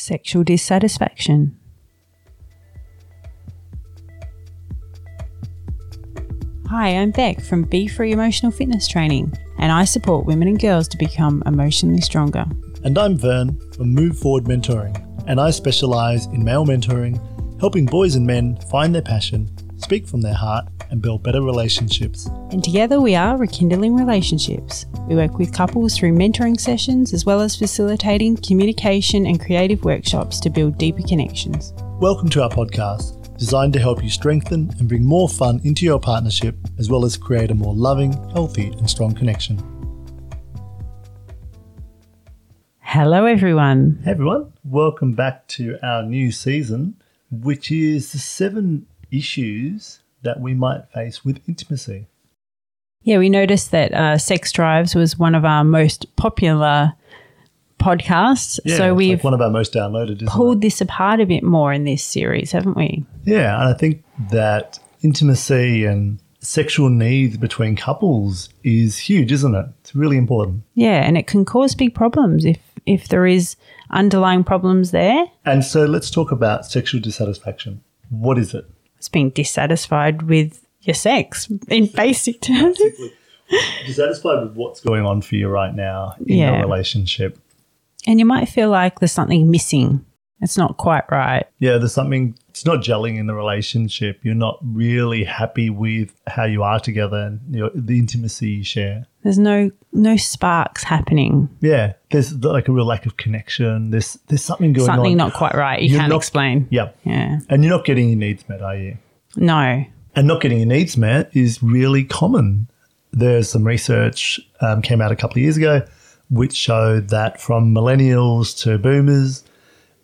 Sexual dissatisfaction. Hi, I'm Beck from Be Free Emotional Fitness Training, and I support women and girls to become emotionally stronger. And I'm Vern from Move Forward Mentoring, and I specialise in male mentoring, helping boys and men find their passion, speak from their heart, and build better relationships. And together we are Rekindling Relationships. We work with couples through mentoring sessions as well as facilitating communication and creative workshops to build deeper connections. Welcome to our podcast, designed to help you strengthen and bring more fun into your partnership, as well as create a more loving, healthy, and strong connection. Hello, everyone. Hey everyone, welcome back to our new season, which is the seven issues that we might face with intimacy. Yeah, we noticed that uh, Sex Drives was one of our most popular podcasts. Yeah, so we've like one of our most downloaded, isn't pulled it? this apart a bit more in this series, haven't we? Yeah, and I think that intimacy and sexual needs between couples is huge, isn't it? It's really important. Yeah, and it can cause big problems if if there is underlying problems there. And so let's talk about sexual dissatisfaction. What is it? It's being dissatisfied with your sex in basic terms. Dissatisfied with what's going on for you right now in Yeah. your relationship. and you might feel like there's something missing. It's not quite right. Yeah, there's something, it's not gelling in the relationship. You're not really happy with how you are together and you know, the intimacy you share. There's no no sparks happening. Yeah, there's like a real lack of connection. There's there's something going on. Something not quite right. You You're can't not- explain. Yeah. Yeah. And you're not getting your needs met, are you? No. And not getting your needs met is really common. There's some research um, came out a couple of years ago which showed that from millennials to boomers,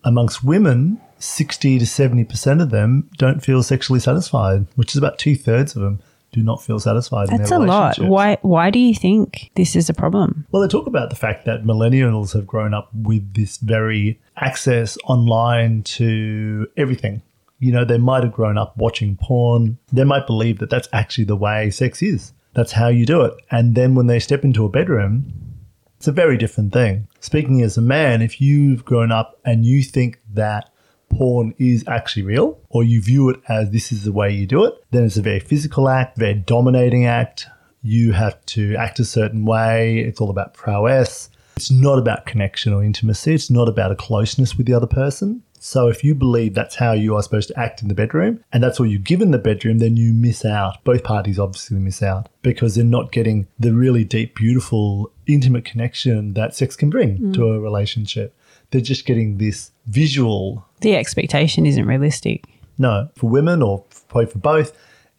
amongst women, 60 to 70% of them don't feel sexually satisfied, which is about two thirds of them do not feel satisfied in That's their a lot. Why why do you think this is a problem? Well, they talk about the fact that millennials have grown up with this very access online to everything. You know, they might have grown up watching porn. They might believe that that's actually the way sex is. That's how you do it. And then when they step into a bedroom, it's a very different thing. Speaking as a man, if you've grown up and you think that porn is actually real, or you view it as this is the way you do it, then it's a very physical act, very dominating act. You have to act a certain way. It's all about prowess. It's not about connection or intimacy. It's not about a closeness with the other person. So if you believe that's how you are supposed to act in the bedroom and that's all you give in the bedroom, then you miss out. Both parties obviously miss out because they're not getting the really deep, beautiful, intimate connection that sex can bring mm. to a relationship. They're just getting this visual The expectation isn't realistic. no, for women or probably for both,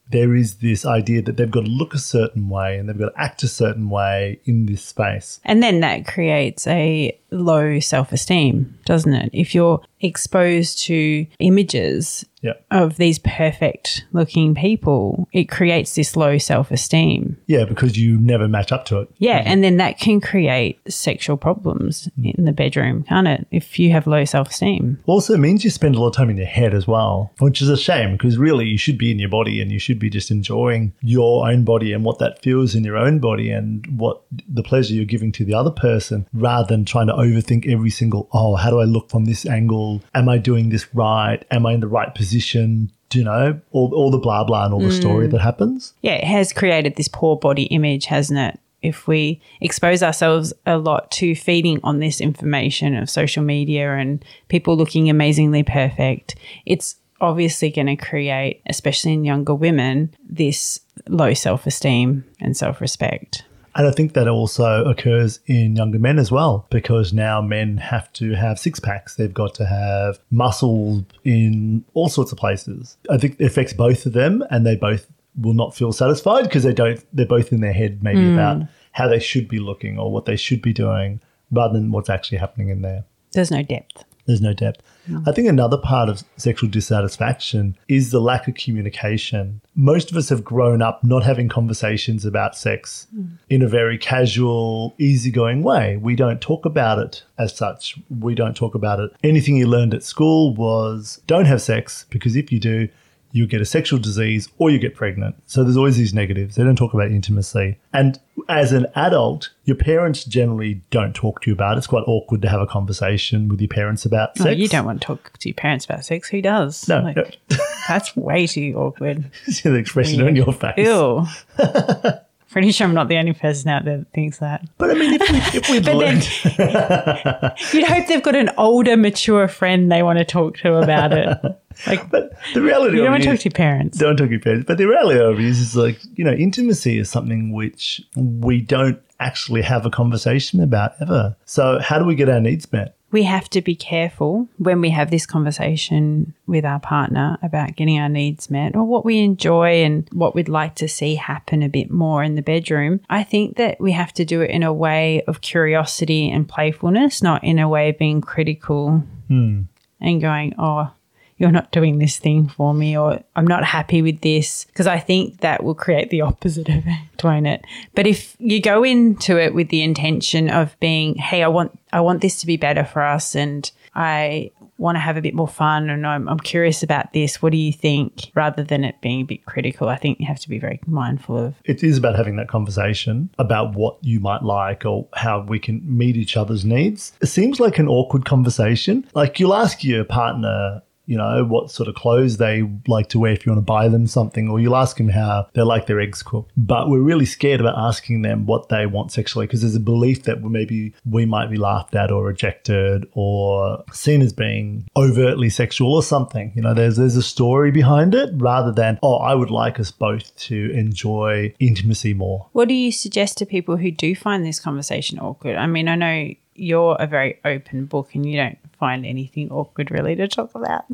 there is this idea that they've got to look a certain way and they've got to act a certain way in this space. And then that creates a low self esteem, doesn't it? If you're exposed to images Yeah. of these perfect looking people, it creates this low self esteem. Yeah, because you never match up to it. Yeah. Mm-hmm. And then that can create sexual problems mm. in the bedroom, can't it? If you have low self esteem. Also means you spend a lot of time in your head as well, which is a shame because really you should be in your body and you should be just enjoying your own body and what that feels in your own body and what the pleasure you're giving to the other person rather than trying to overthink every single, oh, how do I look from this angle? Am I doing this right? Am I in the right position? Do you know, all, all the blah blah and all the hmm. story that happens. Yeah. It has created this poor body image, hasn't it? If we expose ourselves a lot to feeding on this information of social media and people looking amazingly perfect, it's obviously going to create, especially in younger women, this low self esteem and self respect. And I think that also occurs in younger men as well, because now men have to have six packs. They've got to have muscle in all sorts of places. I think it affects both of them, and they both will not feel satisfied because they don't. They're both in their head maybe hmm. about how they should be looking or what they should be doing, rather than what's actually happening in there. There's no depth. There's no depth. I think another part of sexual dissatisfaction is the lack of communication. Most of us have grown up not having conversations about sex hmm. in a very casual, easygoing way. We don't talk about it as such. We don't talk about it. Anything you learned at school was don't have sex because if you do, you get a sexual disease or you get pregnant. So there's always these negatives. They don't talk about intimacy. And as an adult, your parents generally don't talk to you about it. It's quite awkward to have a conversation with your parents about Oh, sex. you don't want to talk to your parents about sex. Who does? No, Like, no. That's way too awkward. See the expression on your face. Ew. Pretty sure I'm not the only person out there that thinks that. But I mean, if we if we But then you'd hope they've got an older, mature friend they want to talk to about it. Like, but the reality you don't want to talk to your parents. don't talk to your parents. But the reality of it is, is like you know, intimacy is something which we don't actually have a conversation about ever. So how do we get our needs met? We have to be careful when we have this conversation with our partner about getting our needs met or what we enjoy and what we'd like to see happen a bit more in the bedroom. I think that we have to do it in a way of curiosity and playfulness, not in a way of being critical hmm. and going, oh, you're not doing this thing for me, or I'm not happy with this, because I think that will create the opposite effect, won't it? But if you go into it with the intention of being, hey, I want, I want this to be better for us, and I want to have a bit more fun, and I'm, I'm curious about this. What do you think? Rather than it being a bit critical, I think you have to be very mindful of. It is about having that conversation about what you might like or how we can meet each other's needs. It seems like an awkward conversation. Like you'll ask your partner, you know, what sort of clothes they like to wear if you want to buy them something, or you'll ask them how they like their eggs cooked. But we're really scared about asking them what they want sexually because there's a belief that maybe we might be laughed at or rejected or seen as being overtly sexual or something. You know, there's there's a story behind it rather than, oh, I would like us both to enjoy intimacy more. What do you suggest to people who do find this conversation awkward? I mean, I know you're a very open book and you don't find anything awkward really to talk about.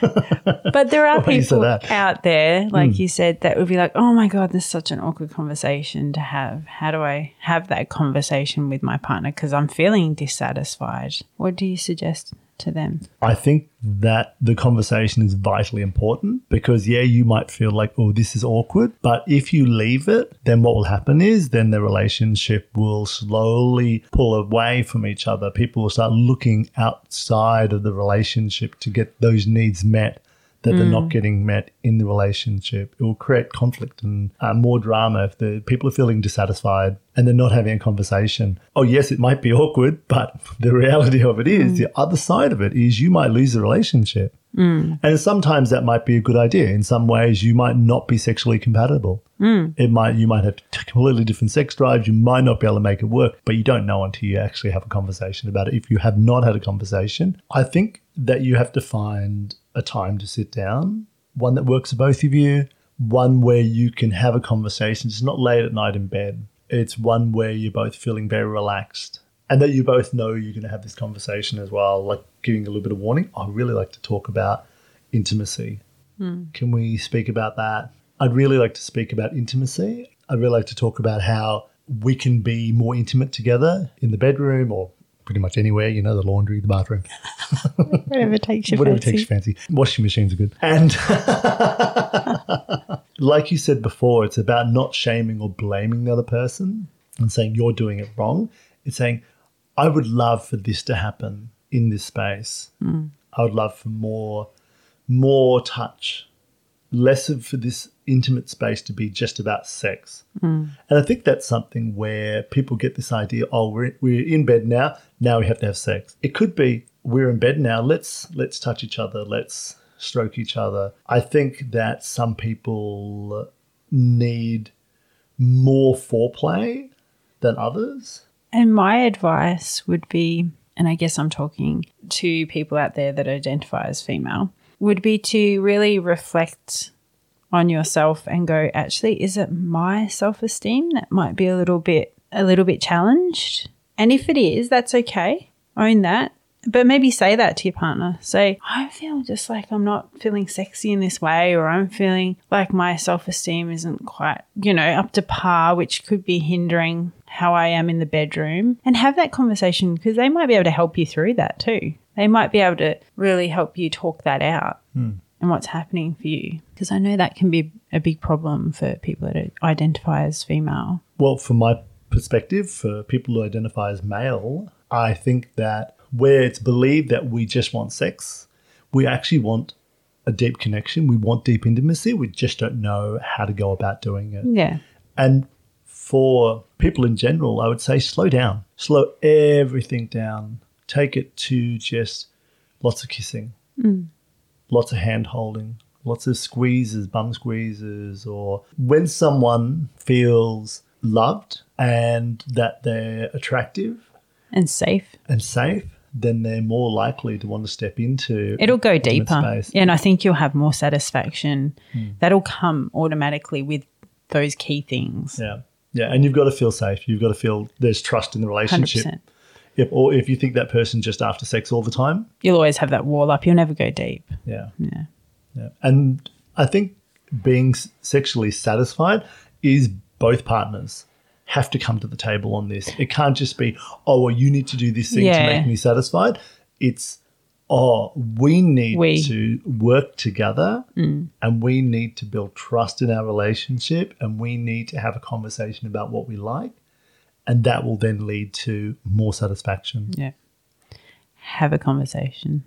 but there are Why do you say people? Out there, like hmm. you said, that would be like, oh my God, this is such an awkward conversation to have. How do I have that conversation with my partner? Because I'm feeling dissatisfied. What do you suggest to them? I think that the conversation is vitally important because, yeah, you might feel like, oh, this is awkward. But if you leave it, then what will happen is then the relationship will slowly pull away from each other. People will start looking outside of the relationship to get those needs met that they're not mm. getting met in the relationship. It will create conflict and uh, more drama if the people are feeling dissatisfied and they're not having a conversation. Oh, yes, it might be awkward, but the reality of it is mm. the other side of it is you might lose the relationship. Mm. And sometimes that might be a good idea. In some ways, you might not be sexually compatible. It might you might have completely different sex drives. You might not be able to make it work, but you don't know until you actually have a conversation about it. If you have not had a conversation, I think that you have to find a time to sit down, one that works for both of you, one where you can have a conversation. It's not late at night in bed. It's one where you're both feeling very relaxed and that you both know you're going to have this conversation as well, like giving a little bit of warning. I really like to talk about intimacy. Hmm. Can we speak about that? I'd really like to speak about intimacy. I'd really like to talk about how we can be more intimate together in the bedroom or pretty much anywhere, you know, the laundry, the bathroom, Whatever takes your whatever fancy. takes your fancy. Washing machines are good. And like you said before, it's about not shaming or blaming the other person and saying you're doing it wrong. It's saying, I would love for this to happen in this space. Mm. I would love for more, more touch, less of for this intimate space to be just about sex. Mm. And I think that's something where people get this idea, oh, we're, we're in bed now, now we have to have sex. It could be we're in bed now, let's let's touch each other, let's stroke each other. I think that some people need more foreplay than others. And my advice would be, and I guess I'm talking to people out there that identify as female, would be to really reflect on yourself and go, actually, is it my self-esteem that might be a little bit a little bit challenged? And if it is, that's okay. Own that. But maybe say that to your partner. Say, I feel just like I'm not feeling sexy in this way, or I'm feeling like my self esteem isn't quite, you know, up to par, which could be hindering how I am in the bedroom. And have that conversation because they might be able to help you through that too. They might be able to really help you talk that out hmm. And what's happening for you. Because I know that can be a big problem for people that identify as female. Well, from my perspective, for people who identify as male, I think that where it's believed that we just want sex, we actually want a deep connection. We want deep intimacy. We just don't know how to go about doing it. Yeah. And for people in general, I would say slow down, slow everything down. Take it to just lots of kissing, mm. Lots of hand holding, lots of squeezes, bum squeezes, or when someone feels loved and that they're attractive And safe. and safe, then they're more likely to want to step into It'll go deeper. space. And I think you'll have more satisfaction. Hmm. That'll come automatically with those key things. Yeah. Yeah. And you've got to feel safe. You've got to feel there's trust in the relationship. 100%. If, or if you think that person just after sex all the time, You'll always have that wall up. You'll never go deep. yeah. Yeah. Yeah. And I think being sexually satisfied is both partners have to come to the table on this. It can't just be, oh, well, you need to do this thing to make me satisfied. It's, oh, we need We. to work together mm. and we need to build trust in our relationship and we need to have a conversation about what we like. And that will then lead to more satisfaction. Yeah. Have a conversation.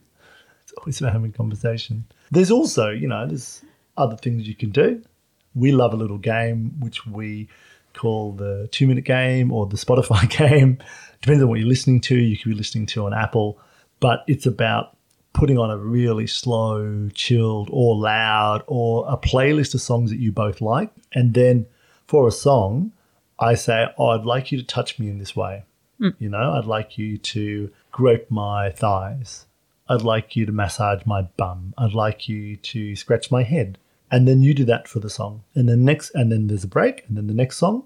It's always about having conversation. There's also, you know, there's other things you can do. We love a little game which we call the two minute game or the Spotify game. Depends on what you're listening to. You could be listening to on Apple, but it's about putting on a really slow, chilled, or loud, or a playlist of songs that you both like. And then for a song, I say, Oh, I'd like you to touch me in this way. Hmm. You know, I'd like you to grope my thighs. I'd like you to massage my bum. I'd like you to scratch my head. And then you do that for the song. And then next and then there's a break, and then the next song,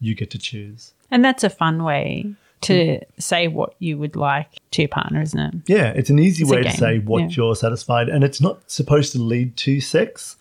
you get to choose. And that's a fun way to hmm. say what you would like to your partner, isn't it? Yeah, it's an easy It's way to say what yeah. you're satisfied. And it's not supposed to lead to sex.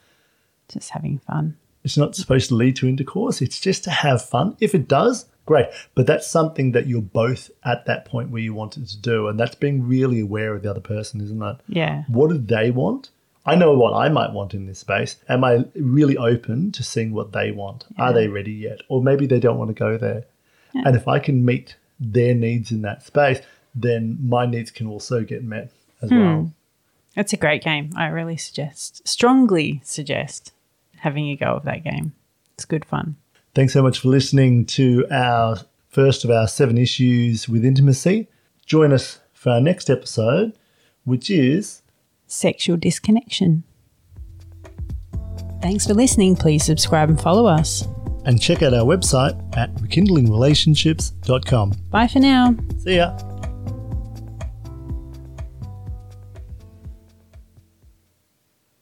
Just having fun. It's not supposed to lead to intercourse. It's just to have fun. If it does, great. But that's something that you're both at that point where you wanted to do. And that's being really aware of the other person, isn't it? Yeah. What do they want? I know what I might want in this space. Am I really open to seeing what they want? Are they ready yet? Or maybe they don't want to go there. And if I can meet their needs in that space, then my needs can also get met as hmm. well. It's a great game. I really suggest, strongly suggest having a go of that game. It's good fun. Thanks so much for listening to our first of our seven issues with intimacy. Join us for our next episode, which is Sexual disconnection. Thanks for listening. Please subscribe and follow us. and check out our website at rekindlingrelationships.com. Bye for now. See ya.